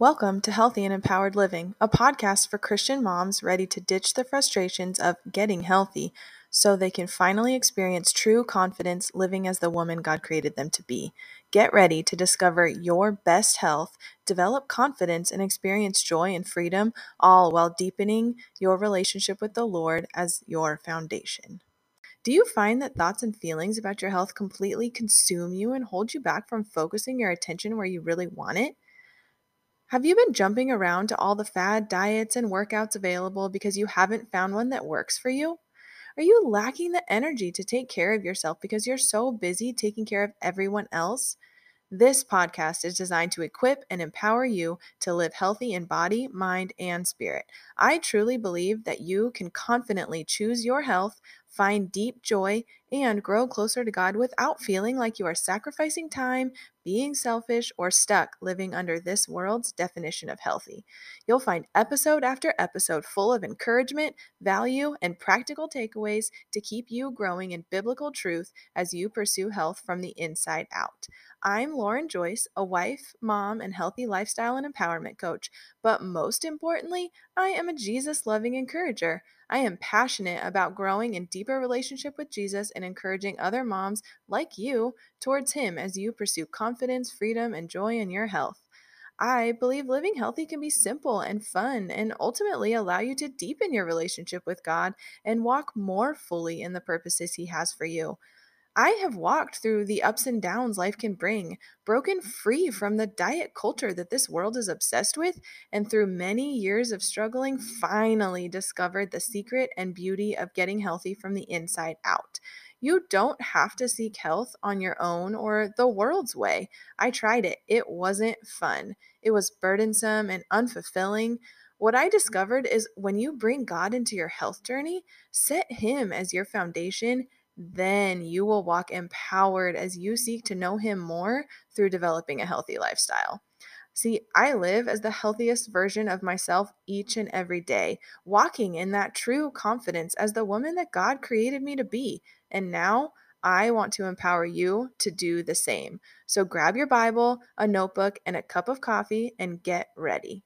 Welcome to Healthy and Empowered Living, a podcast for Christian moms ready to ditch the frustrations of getting healthy so they can finally experience true confidence living as the woman God created them to be. Get ready to discover your best health, develop confidence, and experience joy and freedom, all while deepening your relationship with the Lord as your foundation. Do you find that thoughts and feelings about your health completely consume you and hold you back from focusing your attention where you really want it? Have you been jumping around to all the fad diets and workouts available because you haven't found one that works for you? Are you lacking the energy to take care of yourself because you're so busy taking care of everyone else? This podcast is designed to equip and empower you to live healthy in body, mind, and spirit. I truly believe that you can confidently choose your health, find deep joy, and grow closer to God without feeling like you are sacrificing time, being selfish, or stuck living under this world's definition of healthy. You'll find episode after episode full of encouragement, value, and practical takeaways to keep you growing in biblical truth as you pursue health from the inside out. I'm Lauren Joyce, a wife, mom, and healthy lifestyle and empowerment coach. But most importantly, I am a Jesus loving encourager. I am passionate about growing in deeper relationship with Jesus and encouraging other moms like you towards Him as you pursue confidence, freedom, and joy in your health. I believe living healthy can be simple and fun and ultimately allow you to deepen your relationship with God and walk more fully in the purposes He has for you. I have walked through the ups and downs life can bring, broken free from the diet culture that this world is obsessed with, and through many years of struggling, finally discovered the secret and beauty of getting healthy from the inside out. You don't have to seek health on your own or the world's way. I tried it, it wasn't fun. It was burdensome and unfulfilling. What I discovered is when you bring God into your health journey, set Him as your foundation then you will walk empowered as you seek to know Him more through developing a healthy lifestyle. See, I live as the healthiest version of myself each and every day, walking in that true confidence as the woman that God created me to be. And now I want to empower you to do the same. So grab your Bible, a notebook, and a cup of coffee and get ready.